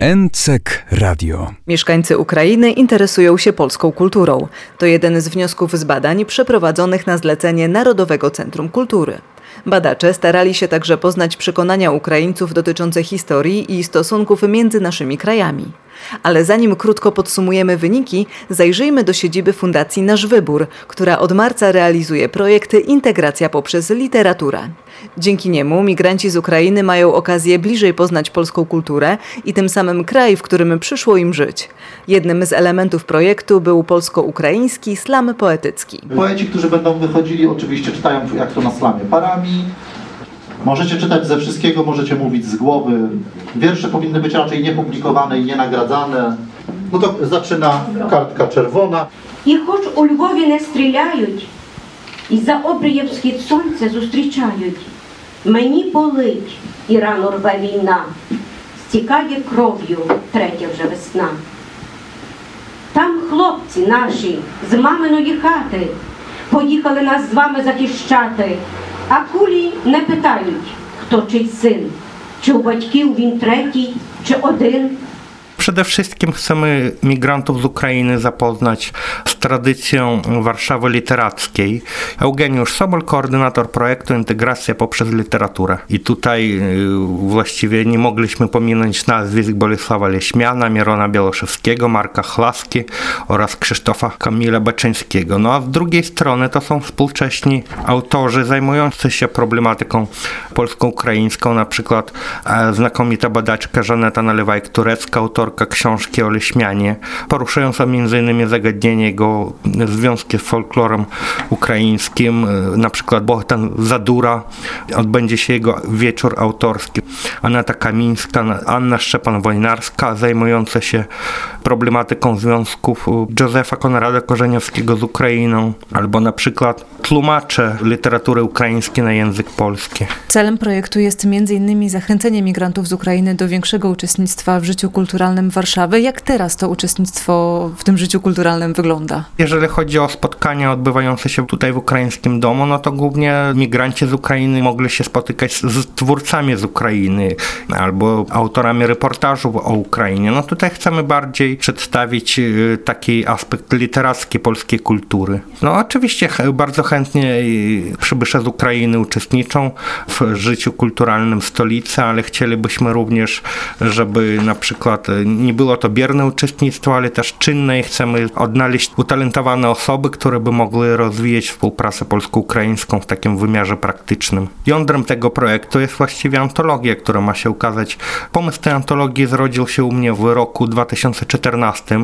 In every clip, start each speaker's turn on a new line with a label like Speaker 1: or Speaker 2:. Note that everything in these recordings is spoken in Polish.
Speaker 1: NCEK Radio.
Speaker 2: Mieszkańcy Ukrainy interesują się polską kulturą. To jeden z wniosków z badań przeprowadzonych na zlecenie Narodowego Centrum Kultury. Badacze starali się także poznać przekonania Ukraińców dotyczące historii i stosunków między naszymi krajami. Ale zanim krótko podsumujemy wyniki, zajrzyjmy do siedziby Fundacji Nasz Wybór, która od marca realizuje projekt Integracja poprzez literaturę. Dzięki niemu migranci z Ukrainy mają okazję bliżej poznać polską kulturę i tym samym kraj, w którym przyszło im żyć. Jednym z elementów projektu był polsko-ukraiński slam poetycki.
Speaker 3: Poeci, którzy będą wychodzili, oczywiście czytają jak to na slamie parami. Możecie czytać ze wszystkiego, możecie mówić z głowy. Wiersze powinny być raczej niepublikowane i nienagradzane. No to zaczyna kartka czerwona.
Speaker 4: І хоч у Львові не стріляють, і за обрієв схід сонця зустрічають, мені болить і рано рве війна, стікає кров'ю третя вже весна. Там хлопці наші з маминої хати поїхали нас з вами захищати, А кулі не питають, хто чий син, чи у батьків він третій, чи один.
Speaker 5: Przede wszystkim chcemy migrantów z Ukrainy zapoznać z tradycją Warszawy literackiej. Eugeniusz Sobol, koordynator projektu Integracja poprzez literaturę. I tutaj y, właściwie nie mogliśmy pominąć nazwisk Bolesława Leśmiana, Mirona Białoszewskiego, Marka Chlaski oraz Krzysztofa Kamila Baczyńskiego. No a z drugiej strony to są współcześni autorzy zajmujący się problematyką polsko-ukraińską, na przykład e, znakomita badaczka Żaneta Nalewajk-Turecka, autor autorka książki o Leśmianie, poruszająca m.in. zagadnienie jego związki z folklorem ukraińskim, na przykład Bohdan Zadura, odbędzie się jego wieczór autorski. Aneta Kamińska, Anna Szczepan-Wojnarska, zajmująca się problematyką związków Józefa Konrada Korzeniowskiego z Ukrainą, albo na przykład tłumacze literatury ukraińskiej na język polski.
Speaker 2: Celem projektu jest m.in. zachęcenie migrantów z Ukrainy do większego uczestnictwa w życiu kulturalnym Warszawy. Jak teraz to uczestnictwo w tym życiu kulturalnym wygląda?
Speaker 5: Jeżeli chodzi o spotkania odbywające się tutaj w ukraińskim domu, no to głównie migranci z Ukrainy mogli się spotykać z twórcami z Ukrainy albo autorami reportażów o Ukrainie. No tutaj chcemy bardziej przedstawić y, taki aspekt literacki polskiej kultury. No oczywiście bardzo chętnie przybysze z Ukrainy uczestniczą w życiu kulturalnym stolicy, ale chcielibyśmy również, żeby na przykład y, nie było to bierne uczestnictwo, ale też czynne i chcemy odnaleźć utalentowane osoby, które by mogły rozwijać współpracę polsko-ukraińską w takim wymiarze praktycznym. Jądrem tego projektu jest właściwie antologia, która ma się ukazać. Pomysł tej antologii zrodził się u mnie w roku 2014,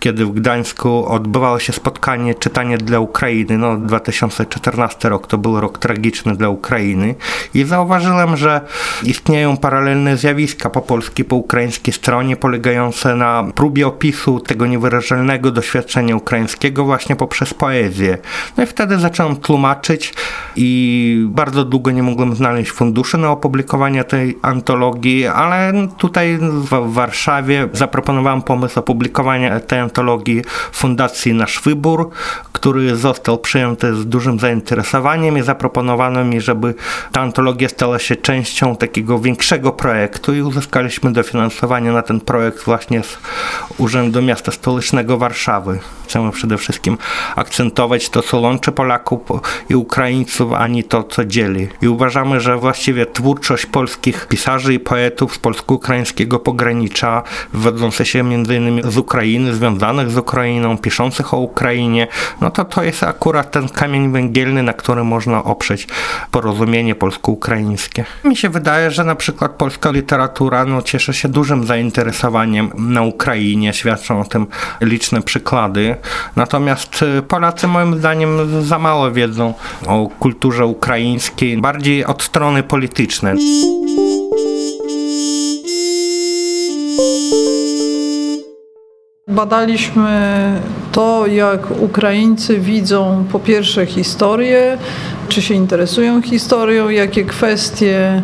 Speaker 5: kiedy w Gdańsku odbywało się spotkanie Czytanie dla Ukrainy. No, 2014 rok to był rok tragiczny dla Ukrainy i zauważyłem, że istnieją paralelne zjawiska po polskiej, po ukraińskiej stronie, polegające na próbie opisu tego niewyrażalnego doświadczenia ukraińskiego właśnie poprzez poezję. No i wtedy zacząłem tłumaczyć i bardzo długo nie mogłem znaleźć funduszy na opublikowanie tej antologii, ale tutaj w Warszawie zaproponowałem pomysł opublikowania tej antologii Fundacji Nasz Wybór, który został przyjęty z dużym zainteresowaniem i zaproponowano mi, żeby ta antologia stała się częścią takiego większego projektu i uzyskaliśmy dofinansowanie na ten projekt właśnie z Urzędu Miasta Stołecznego Warszawy. Chcemy przede wszystkim akcentować to, co łączy Polaków i Ukraińców, a nie to, co dzieli. I uważamy, że właściwie twórczość polskich pisarzy i poetów z polsko-ukraińskiego pogranicza, wywodzące się m.in. z Ukrainy, związanych z Ukrainą, piszących o Ukrainie, no to to jest akurat ten kamień węgielny, na którym można oprzeć porozumienie polsko-ukraińskie. Mi się wydaje, że na przykład polska literatura no, cieszy się dużym zainteresowaniem na Ukrainie, świadczą o tym liczne przykłady. Natomiast y, Polacy moim zdaniem za mało wiedzą o kulturze ukraińskiej, bardziej od strony politycznej.
Speaker 6: Badaliśmy to, jak Ukraińcy widzą po pierwsze historię, czy się interesują historią, jakie kwestie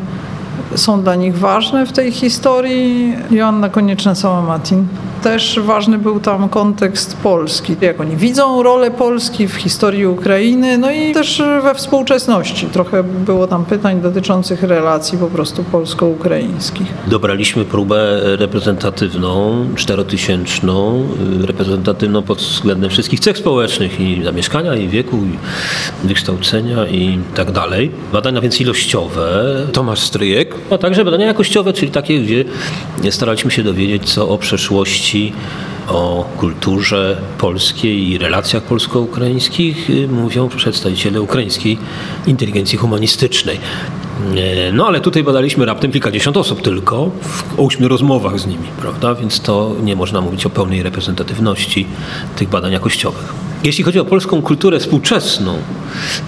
Speaker 6: są dla nich ważne w tej historii. Joanna Konieczna-Sałamatin. Też ważny był tam kontekst Polski, jak oni widzą rolę Polski w historii Ukrainy, no i też we współczesności. Trochę było tam pytań dotyczących relacji po prostu polsko-ukraińskich.
Speaker 7: Dobraliśmy próbę reprezentatywną, czterotysięczną, reprezentatywną pod względem wszystkich cech społecznych i zamieszkania, i wieku, i wykształcenia i tak dalej. Badania więc ilościowe, Tomasz Stryjek, a także badania jakościowe, czyli takie, gdzie staraliśmy się dowiedzieć, co o przeszłości o kulturze polskiej i relacjach polsko-ukraińskich mówią przedstawiciele ukraińskiej inteligencji humanistycznej. No ale tutaj badaliśmy raptem kilkadziesiąt osób tylko w ośmiu rozmowach z nimi, prawda? Więc to nie można mówić o pełnej reprezentatywności tych badań jakościowych. Jeśli chodzi o polską kulturę współczesną,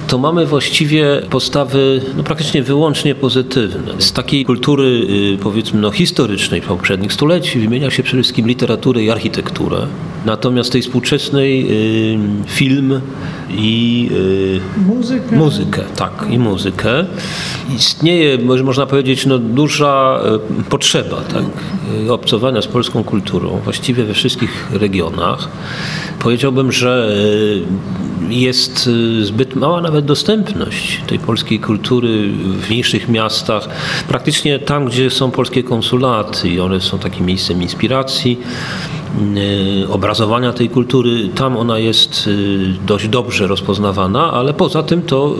Speaker 7: to mamy właściwie postawy no, praktycznie wyłącznie pozytywne. Z takiej kultury y, powiedzmy no, historycznej poprzednich stuleci wymienia się przede wszystkim literaturę i architekturę. Natomiast tej współczesnej y, film i
Speaker 6: y, muzykę.
Speaker 7: muzykę, tak, i muzykę. Istnieje, można powiedzieć, no, duża y, potrzeba tak, y, obcowania z polską kulturą właściwie we wszystkich regionach. Powiedziałbym, że jest zbyt mała nawet dostępność tej polskiej kultury w mniejszych miastach, praktycznie tam, gdzie są polskie konsulaty i one są takim miejscem inspiracji obrazowania tej kultury, tam ona jest dość dobrze rozpoznawana, ale poza tym to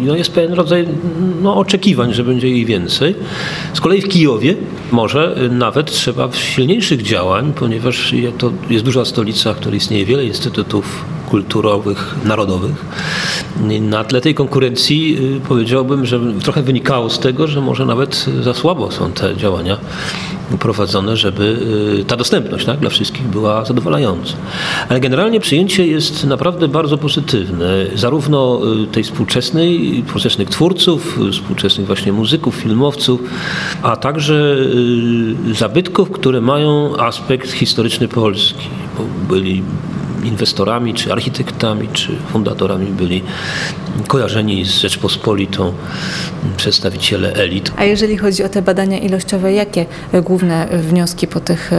Speaker 7: no, jest pewien rodzaj no, oczekiwań, że będzie jej więcej. Z kolei w Kijowie może nawet trzeba silniejszych działań, ponieważ to jest duża stolica, w której istnieje wiele instytutów kulturowych, narodowych. Na tle tej konkurencji powiedziałbym, że trochę wynikało z tego, że może nawet za słabo są te działania prowadzone, żeby ta dostępność tak, dla wszystkich była zadowalająca. Ale generalnie przyjęcie jest naprawdę bardzo pozytywne, zarówno tej współczesnej, współczesnych twórców, współczesnych właśnie muzyków, filmowców, a także zabytków, które mają aspekt historyczny Polski. Byli inwestorami, czy architektami, czy fundatorami byli kojarzeni z Rzeczpospolitą przedstawiciele elit.
Speaker 8: A jeżeli chodzi o te badania ilościowe, jakie główne wnioski po tych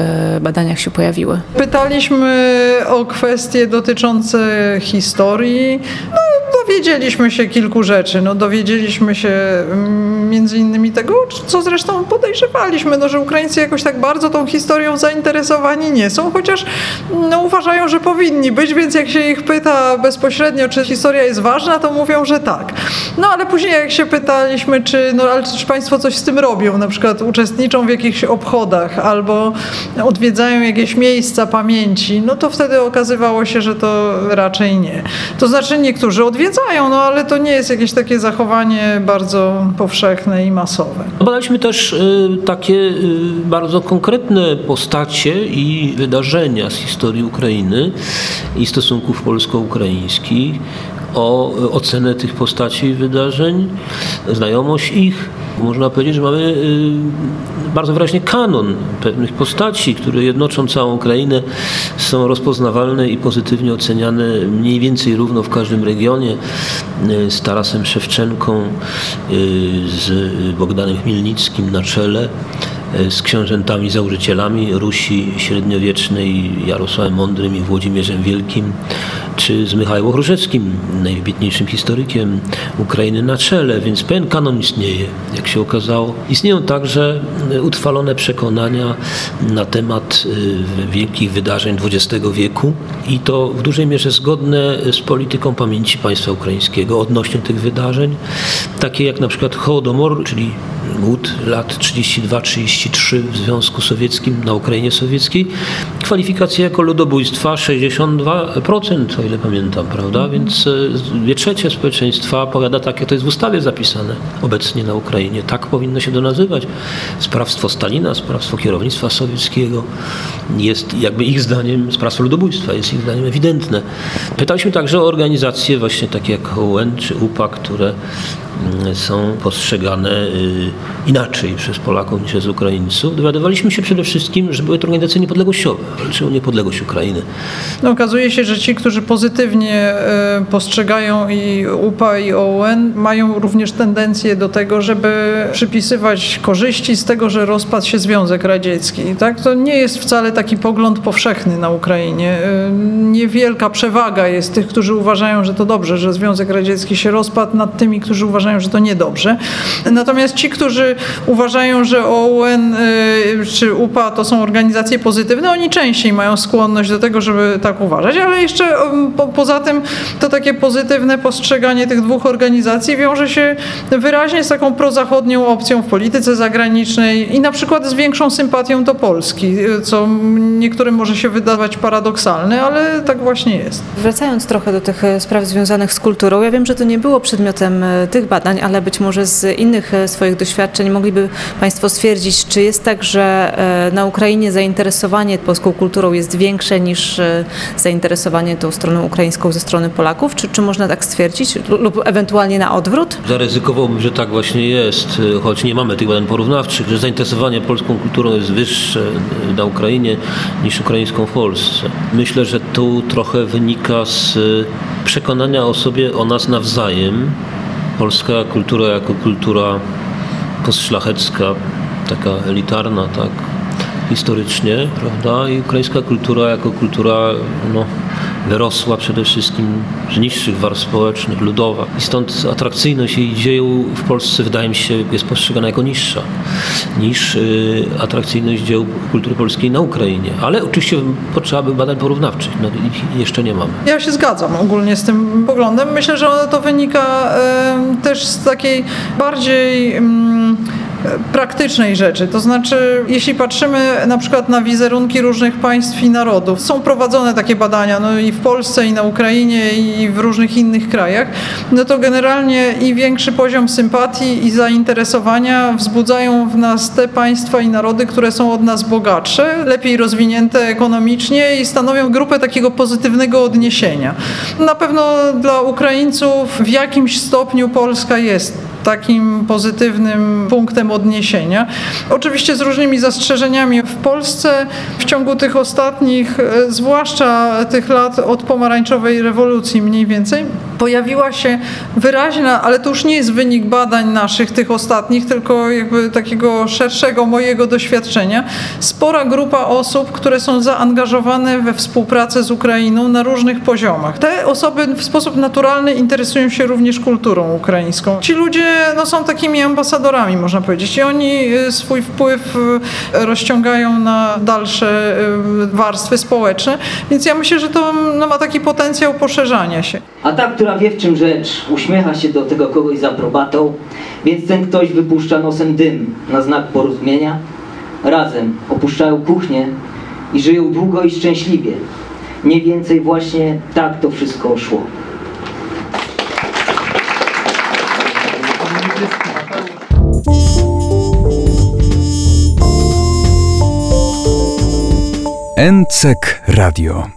Speaker 8: badaniach się pojawiły?
Speaker 6: Pytaliśmy o kwestie dotyczące historii. No, dowiedzieliśmy się kilku rzeczy. No, dowiedzieliśmy się między innymi tego, co zresztą podejrzewaliśmy, no, że Ukraińcy jakoś tak bardzo tą historią zainteresowani nie są, chociaż no, uważają, że powinni być, więc jak się ich pyta bezpośrednio, czy historia jest ważna, to mówią, że tak. No ale później jak się pytaliśmy, czy, no, ale czy Państwo coś z tym robią, na przykład uczestniczą w jakichś obchodach albo odwiedzają jakieś miejsca pamięci, no to wtedy okazywało się, że to raczej nie. To znaczy niektórzy odwiedzają, no ale to nie jest jakieś takie zachowanie bardzo powszechne i masowe.
Speaker 7: Badaliśmy też y, takie y, bardzo konkretne postacie i wydarzenia z historii Ukrainy i stosunków polsko-ukraińskich o ocenę tych postaci i wydarzeń, znajomość ich. Można powiedzieć, że mamy bardzo wyraźnie kanon pewnych postaci, które jednoczą całą Ukrainę, są rozpoznawalne i pozytywnie oceniane mniej więcej równo w każdym regionie. Z Tarasem Szewczenką, z Bogdanem Chmielnickim na czele z książętami założycielami Rusi średniowiecznej, Jarosławem Mądrym i Włodzimierzem Wielkim, czy z Michałem Chruszewskim, najwybitniejszym historykiem Ukrainy na czele, więc pewien kanon istnieje, jak się okazało. Istnieją także utrwalone przekonania na temat wielkich wydarzeń XX wieku i to w dużej mierze zgodne z polityką pamięci państwa ukraińskiego odnośnie tych wydarzeń, takie jak na przykład Hołodomor, czyli głód lat 32-33 w Związku Sowieckim, na Ukrainie Sowieckiej, kwalifikacja jako ludobójstwa 62%, o ile pamiętam, prawda? Więc dwie trzecie społeczeństwa powiada tak, jak to jest w ustawie zapisane obecnie na Ukrainie. Tak powinno się to nazywać. Sprawstwo Stalina, sprawstwo kierownictwa sowieckiego jest jakby ich zdaniem, sprawstwo ludobójstwa jest ich zdaniem ewidentne. Pytaliśmy także o organizacje właśnie takie jak OUN czy UPA, które są postrzegane inaczej przez Polaków niż przez Ukraińców. Dowiadywaliśmy się przede wszystkim, że były to organizacje niepodległościowe, walczyły o niepodległość Ukrainy.
Speaker 6: No, okazuje się, że ci, którzy pozytywnie postrzegają i UPA i OUN, mają również tendencję do tego, żeby przypisywać korzyści z tego, że rozpadł się Związek Radziecki. Tak? To nie jest jest wcale taki pogląd powszechny na Ukrainie. Y, niewielka przewaga jest tych, którzy uważają, że to dobrze, że Związek Radziecki się rozpadł, nad tymi, którzy uważają, że to niedobrze. Natomiast ci, którzy uważają, że OUN y, czy UPA to są organizacje pozytywne, oni częściej mają skłonność do tego, żeby tak uważać, ale jeszcze um, po, poza tym to takie pozytywne postrzeganie tych dwóch organizacji wiąże się wyraźnie z taką prozachodnią opcją w polityce zagranicznej i na przykład z większą sympatią do Polski, co niektórym może się wydawać paradoksalne, ale tak właśnie jest.
Speaker 8: Wracając trochę do tych e, spraw związanych z kulturą, ja wiem, że to nie było przedmiotem e, tych badań, ale być może z innych e, swoich doświadczeń mogliby Państwo stwierdzić, czy jest tak, że na Ukrainie zainteresowanie polską kulturą jest większe niż zainteresowanie tą stroną ukraińską ze strony Polaków? Czy, czy można tak stwierdzić lub ewentualnie na odwrót?
Speaker 7: Zaryzykowałbym, że tak właśnie jest, choć nie mamy tych badań porównawczych, że zainteresowanie polską kulturą jest wyższe na Ukrainie niż ukraińską w Polsce. Myślę, że tu trochę wynika z przekonania o sobie o nas nawzajem. Polska kultura jako kultura postszlachecka, taka elitarna, tak, historycznie, prawda? I ukraińska kultura jako kultura no, wyrosła przede wszystkim z niższych warstw społecznych, ludowa. I stąd atrakcyjność jej dzieł w Polsce wydaje mi się jest postrzegana jako niższa niż y, atrakcyjność dzieł kultury polskiej na Ukrainie. Ale oczywiście potrzeba by badań porównawczych. No, jeszcze nie mamy.
Speaker 6: Ja się zgadzam ogólnie z tym poglądem. Myślę, że to wynika y, też z takiej bardziej... Praktycznej rzeczy. To znaczy, jeśli patrzymy na przykład na wizerunki różnych państw i narodów, są prowadzone takie badania no i w Polsce, i na Ukrainie, i w różnych innych krajach, no to generalnie i większy poziom sympatii i zainteresowania wzbudzają w nas te państwa i narody, które są od nas bogatsze, lepiej rozwinięte ekonomicznie i stanowią grupę takiego pozytywnego odniesienia. Na pewno dla Ukraińców w jakimś stopniu Polska jest takim pozytywnym punktem odniesienia. Oczywiście z różnymi zastrzeżeniami. W Polsce w ciągu tych ostatnich, e, zwłaszcza tych lat od pomarańczowej rewolucji mniej więcej, pojawiła się wyraźna, ale to już nie jest wynik badań naszych, tych ostatnich, tylko jakby takiego szerszego mojego doświadczenia, spora grupa osób, które są zaangażowane we współpracę z Ukrainą na różnych poziomach. Te osoby w sposób naturalny interesują się również kulturą ukraińską. Ci ludzie no, są takimi ambasadorami, można powiedzieć, i oni y, swój wpływ y, rozciągają na dalsze y, warstwy społeczne, więc ja myślę, że to no, ma taki potencjał poszerzania się.
Speaker 9: A ta, która wie w czym rzecz, uśmiecha się do tego kogoś z aprobatą, więc ten ktoś wypuszcza nosem dym na znak porozumienia. Razem opuszczają kuchnię i żyją długo i szczęśliwie. Mniej więcej właśnie tak to wszystko szło.
Speaker 1: NCEK Radio